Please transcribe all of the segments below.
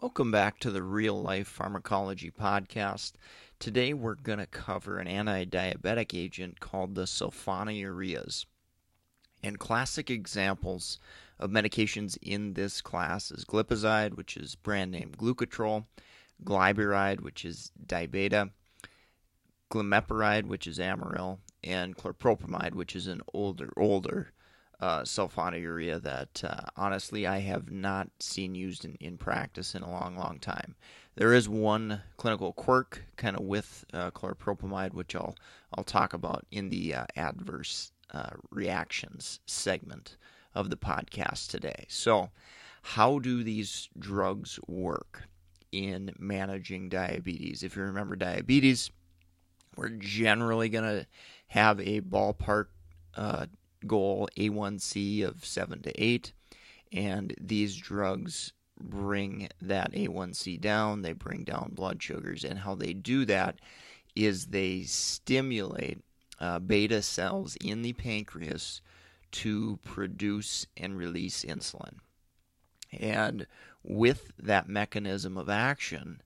Welcome back to the Real Life Pharmacology Podcast. Today we're going to cover an anti diabetic agent called the sulfonylureas. And classic examples of medications in this class is glipizide, which is brand name Glucotrol, glyburide, which is DiaBeta, glimepiride, which is Amaryl, and chlorpropamide, which is an older, older uh, sulfonylurea that uh, honestly I have not seen used in, in practice in a long, long time. There is one clinical quirk kind of with uh, chlorpropamide, which I'll I'll talk about in the uh, adverse uh, reactions segment of the podcast today. So, how do these drugs work in managing diabetes? If you remember diabetes, we're generally going to have a ballpark uh, goal A1C of 7 to 8 and these drugs bring that A1C down, they bring down blood sugars and how they do that is they stimulate uh, beta cells in the pancreas to produce and release insulin. And with that mechanism of action,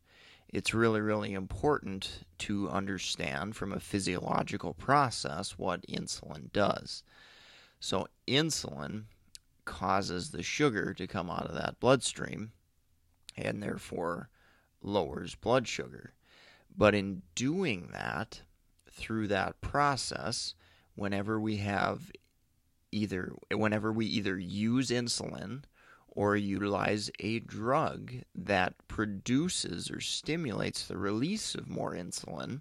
it's really, really important to understand from a physiological process what insulin does. So, insulin causes the sugar to come out of that bloodstream and therefore lowers blood sugar. But in doing that, through that process, whenever we have either whenever we either use insulin or utilize a drug that produces or stimulates the release of more insulin,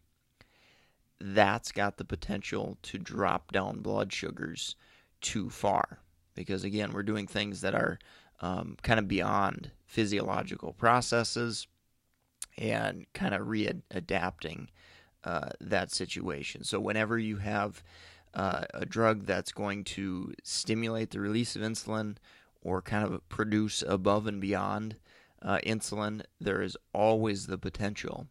that's got the potential to drop down blood sugars too far. Because again we're doing things that are um, kind of beyond physiological processes and kind of readapting uh, that situation. So whenever you have uh, a drug that's going to stimulate the release of insulin or kind of produce above and beyond uh, insulin there is always the potential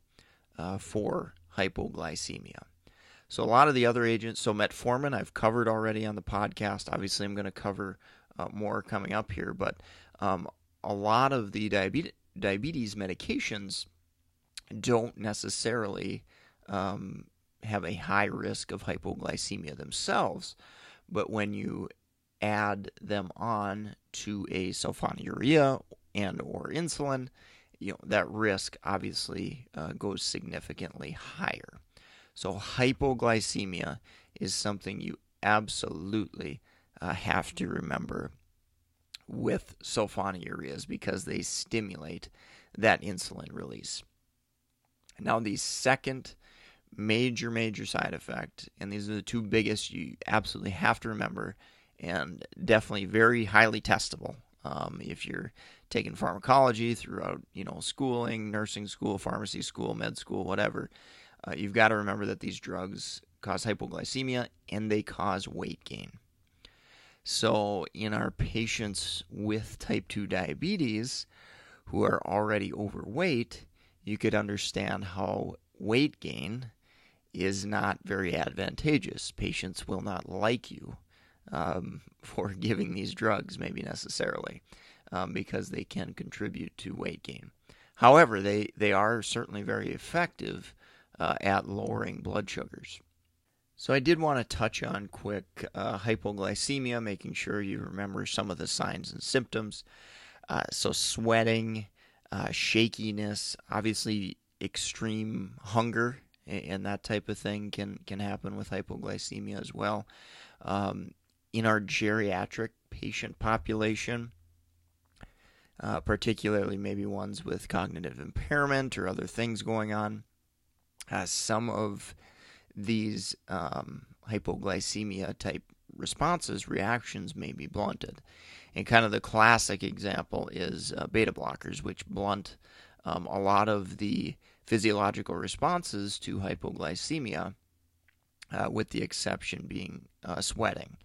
uh, for hypoglycemia so a lot of the other agents, so metformin, I've covered already on the podcast. Obviously, I'm going to cover uh, more coming up here, but um, a lot of the diabetes diabetes medications don't necessarily um, have a high risk of hypoglycemia themselves, but when you add them on to a sulfonylurea and or insulin, you know that risk obviously uh, goes significantly higher. So, hypoglycemia is something you absolutely uh, have to remember with sulfonylureas because they stimulate that insulin release. Now, the second major, major side effect, and these are the two biggest you absolutely have to remember, and definitely very highly testable. Um, if you're taking pharmacology throughout, you know, schooling, nursing school, pharmacy school, med school, whatever, uh, you've got to remember that these drugs cause hypoglycemia and they cause weight gain. So, in our patients with type 2 diabetes who are already overweight, you could understand how weight gain is not very advantageous. Patients will not like you um, for giving these drugs, maybe necessarily, um, because they can contribute to weight gain. However, they, they are certainly very effective uh, at lowering blood sugars. So, I did want to touch on quick uh, hypoglycemia, making sure you remember some of the signs and symptoms. Uh, so, sweating, uh, shakiness, obviously extreme hunger and that type of thing can can happen with hypoglycemia as well. Um, in our geriatric patient population, uh, particularly maybe ones with cognitive impairment or other things going on, uh, some of these um, hypoglycemia type responses, reactions may be blunted. And kind of the classic example is uh, beta blockers, which blunt um, a lot of the physiological responses to hypoglycemia, uh, with the exception being uh, sweating.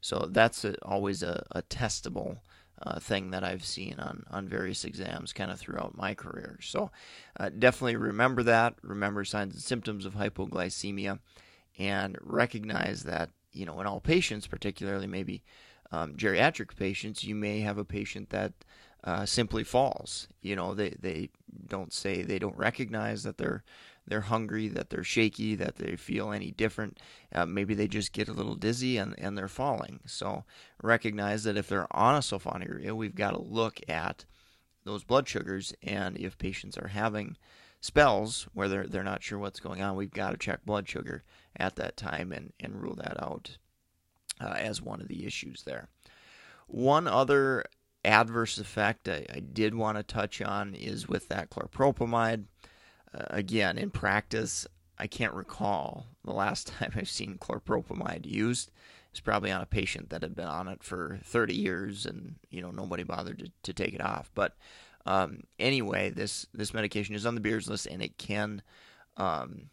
So that's a, always a, a testable uh, thing that I've seen on, on various exams kind of throughout my career. So uh, definitely remember that. Remember signs and symptoms of hypoglycemia and recognize that, you know, in all patients, particularly maybe um, geriatric patients, you may have a patient that uh, simply falls. You know, they, they don't say they don't recognize that they're they're hungry, that they're shaky, that they feel any different. Uh, maybe they just get a little dizzy and, and they're falling. So recognize that if they're on a sulfonylurea, we've got to look at those blood sugars. And if patients are having spells where they're, they're not sure what's going on, we've got to check blood sugar at that time and, and rule that out uh, as one of the issues there. One other adverse effect I, I did want to touch on is with that chlorpropamide. Uh, again, in practice, I can't recall the last time I've seen chlorpropamide used. It's probably on a patient that had been on it for 30 years, and you know nobody bothered to, to take it off. But um, anyway, this this medication is on the Beers list, and it can um,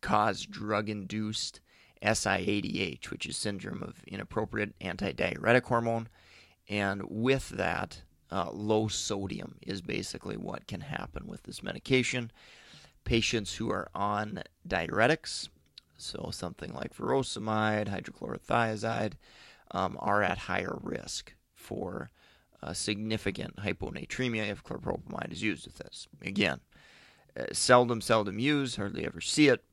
cause drug-induced SIADH, which is syndrome of inappropriate antidiuretic hormone. And with that, uh, low sodium is basically what can happen with this medication. Patients who are on diuretics, so something like furosemide, hydrochlorothiazide, um, are at higher risk for uh, significant hyponatremia if chlorpropamide is used with this. Again, uh, seldom, seldom used, hardly ever see it,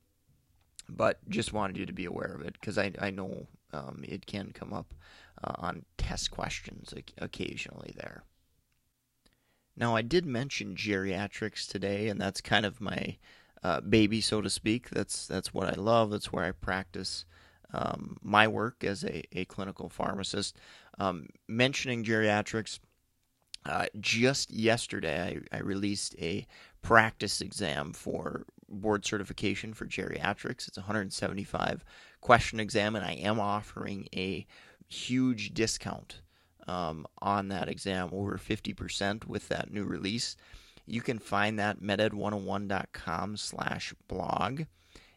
but just wanted you to be aware of it because I, I know um, it can come up uh, on test questions occasionally there. Now, I did mention geriatrics today, and that's kind of my uh, baby, so to speak. That's that's what I love. That's where I practice um, my work as a, a clinical pharmacist. Um, mentioning geriatrics, uh, just yesterday I, I, released a practice exam for board certification for geriatrics. It's a 175 question exam, and I am offering a huge discount um, on that exam, over 50% with that new release. You can find that meded101.com slash blog,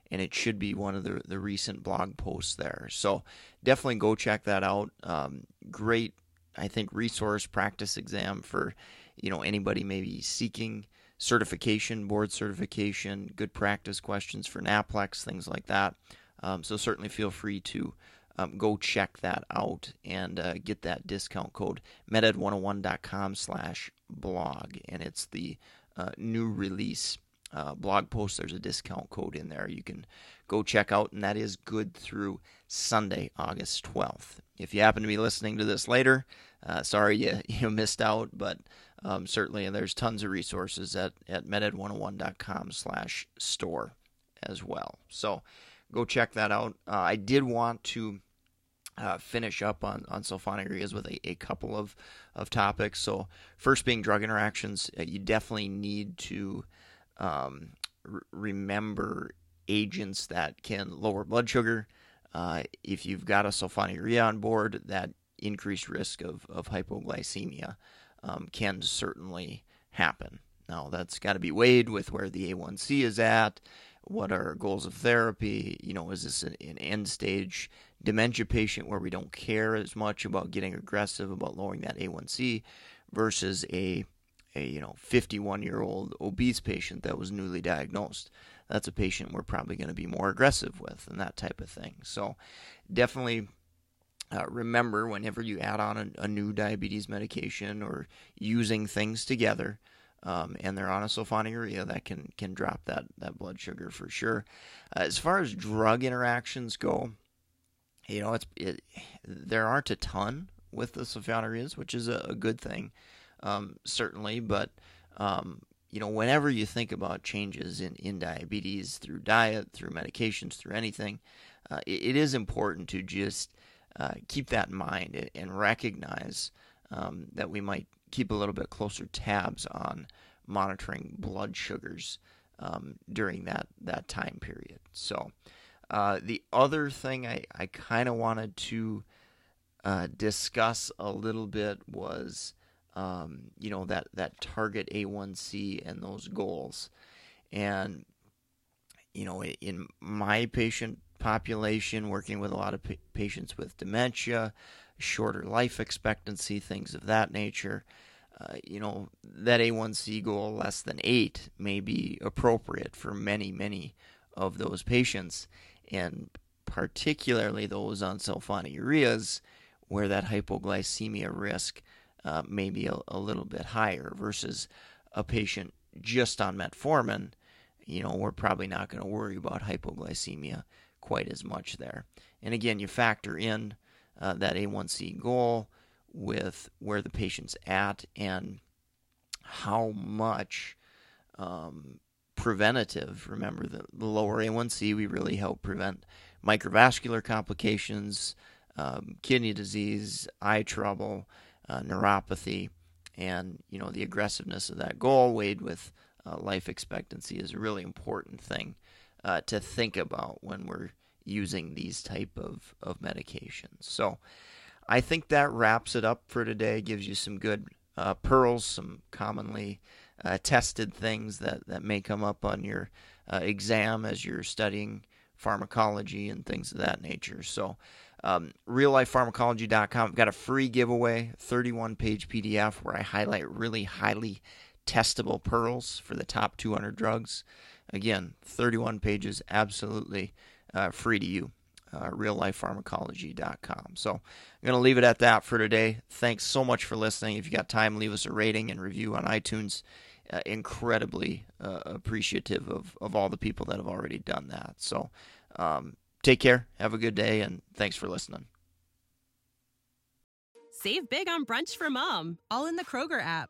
and it should be one of the, the recent blog posts there. So definitely go check that out. Um, great, I think, resource practice exam for, you know, anybody maybe seeking certification, board certification, good practice questions for NAPLEX, things like that. Um, so certainly feel free to um, go check that out and uh, get that discount code. Meded101.com slash blog and it's the uh, new release uh, blog post. There's a discount code in there. You can go check out and that is good through sunday august 12th if you happen to be listening to this later uh, sorry you, you missed out but um, certainly there's tons of resources at, at meded101.com slash store as well. So go check that out. Uh, I did want to uh, finish up on, on sulfonylureas with a, a couple of, of topics. So, first being drug interactions, uh, you definitely need to um, r- remember agents that can lower blood sugar. Uh, if you've got a sulfonylurea on board, that increased risk of, of hypoglycemia um, can certainly happen. Now, that's got to be weighed with where the A1C is at, what are goals of therapy? You know, is this an, an end stage dementia patient where we don't care as much about getting aggressive about lowering that A1C versus a a you know 51 year old obese patient that was newly diagnosed? That's a patient we're probably going to be more aggressive with and that type of thing. So definitely uh, remember whenever you add on a, a, new diabetes medication or using things together um, and they're on a sulfonylurea, that can can drop that that blood sugar for sure. Uh, as far as drug interactions go, you know, it's it, there aren't a ton with the sulfonylureas, which is a, a good thing, um, certainly. But um, you know, whenever you think about changes in, in diabetes through diet, through medications, through anything, uh, it, it is important to just uh, keep that in mind and recognize um, that we might keep a little bit closer tabs on monitoring blood sugars um, during that, that time period. So, uh, the other thing I, I kind of wanted to uh, discuss a little bit was um, you know that that target A1C and those goals, and you know in my patient population, working with a lot of pa- patients with dementia, shorter life expectancy, things of that nature. Uh, you know that A1C goal less than eight may be appropriate for many, many of those patients, and particularly those on sulfonylureas, where that hypoglycemia risk uh, maybe a, a, little bit higher versus a patient just on metformin. You know, we're probably not going to worry about hypoglycemia quite as much there. And again, you factor in uh, that A1C goal with where the patient's at and how much um, preventative. Remember, the, the, lower A1C, we really help prevent microvascular complications, um, kidney disease, eye trouble, uh, neuropathy, and you know the aggressiveness of that goal weighed with uh, life expectancy is a really important thing uh, to think about when we're using these type of, of medications. So I think that wraps it up for today. Gives you some good uh, pearls, some commonly uh, tested things that, that may come up on your uh, exam as you're studying pharmacology and things of that nature. So um, reallifepharmacology.com. I've got a free giveaway, 31 page PDF where I highlight really highly testable pearls for the top 200 drugs. Again, 31 pages, absolutely uh, free to you. Uh, reallifepharmacology.com. So I'm going to leave it at that for today. Thanks so much for listening. If you got time, leave us a rating and review on iTunes. Uh, incredibly uh, appreciative of, of all the people that have already done that. So um, Take care. Have a good day, and thanks for listening. Save big on brunch for mom, all in the Kroger app.